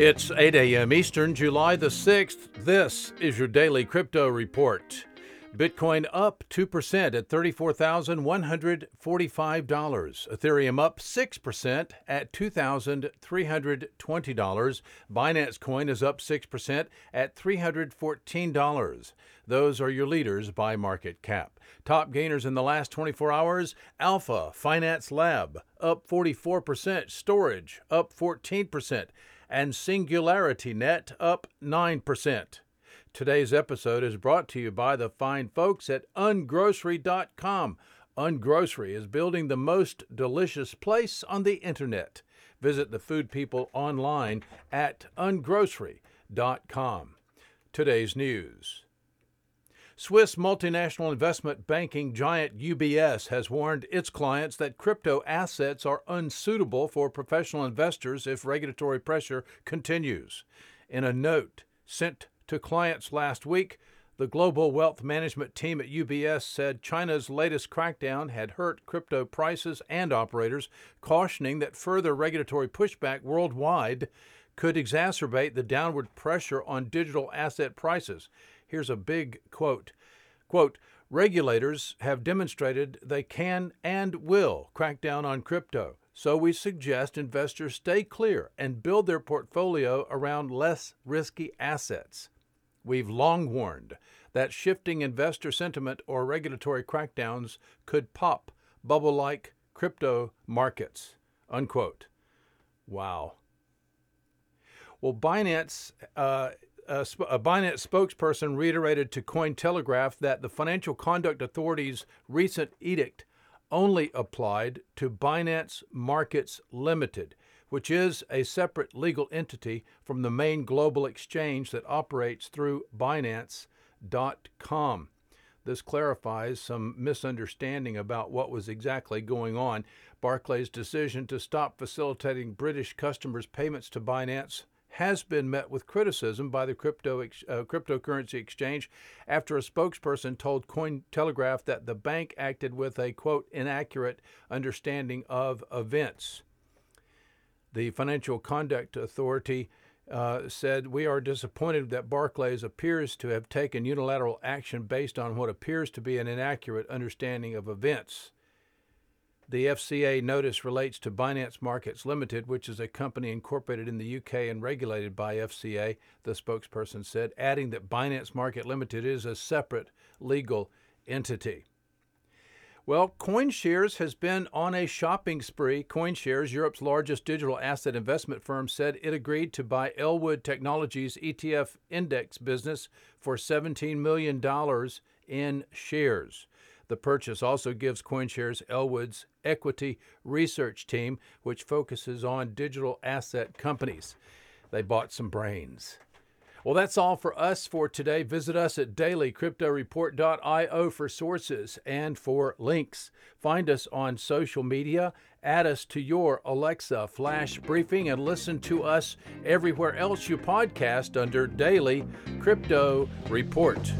It's 8 a.m. Eastern, July the 6th. This is your daily crypto report. Bitcoin up 2% at $34,145. Ethereum up 6% at $2,320. Binance Coin is up 6% at $314. Those are your leaders by market cap. Top gainers in the last 24 hours Alpha Finance Lab up 44%, Storj up 14% and Singularity Net up 9%. Today's episode is brought to you by the fine folks at ungrocery.com. Ungrocery is building the most delicious place on the internet. Visit the food people online at ungrocery.com. Today's news. Swiss multinational investment banking giant UBS has warned its clients that crypto assets are unsuitable for professional investors if regulatory pressure continues. In a note sent to clients last week, the global wealth management team at UBS said China's latest crackdown had hurt crypto prices and operators, cautioning that further regulatory pushback worldwide could exacerbate the downward pressure on digital asset prices. Here's a big quote. Quote, regulators have demonstrated they can and will crack down on crypto. So we suggest investors stay clear and build their portfolio around less risky assets. We've long warned that shifting investor sentiment or regulatory crackdowns could pop bubble like crypto markets. Unquote. Wow. Well, Binance uh, a, a Binance spokesperson reiterated to Cointelegraph that the Financial Conduct Authority's recent edict only applied to Binance Markets Limited, which is a separate legal entity from the main global exchange that operates through Binance.com. This clarifies some misunderstanding about what was exactly going on. Barclays' decision to stop facilitating British customers' payments to Binance has been met with criticism by the crypto uh, cryptocurrency exchange after a spokesperson told Cointelegraph that the bank acted with a quote inaccurate understanding of events. The Financial Conduct Authority uh, said, We are disappointed that Barclays appears to have taken unilateral action based on what appears to be an inaccurate understanding of events. The FCA notice relates to Binance Markets Limited, which is a company incorporated in the UK and regulated by FCA, the spokesperson said, adding that Binance Market Limited is a separate legal entity. Well, CoinShares has been on a shopping spree. CoinShares, Europe's largest digital asset investment firm, said it agreed to buy Elwood Technologies ETF index business for $17 million in shares. The purchase also gives CoinShares Elwood's equity research team, which focuses on digital asset companies. They bought some brains. Well, that's all for us for today. Visit us at dailycryptoreport.io for sources and for links. Find us on social media, add us to your Alexa flash briefing, and listen to us everywhere else you podcast under Daily Crypto Report.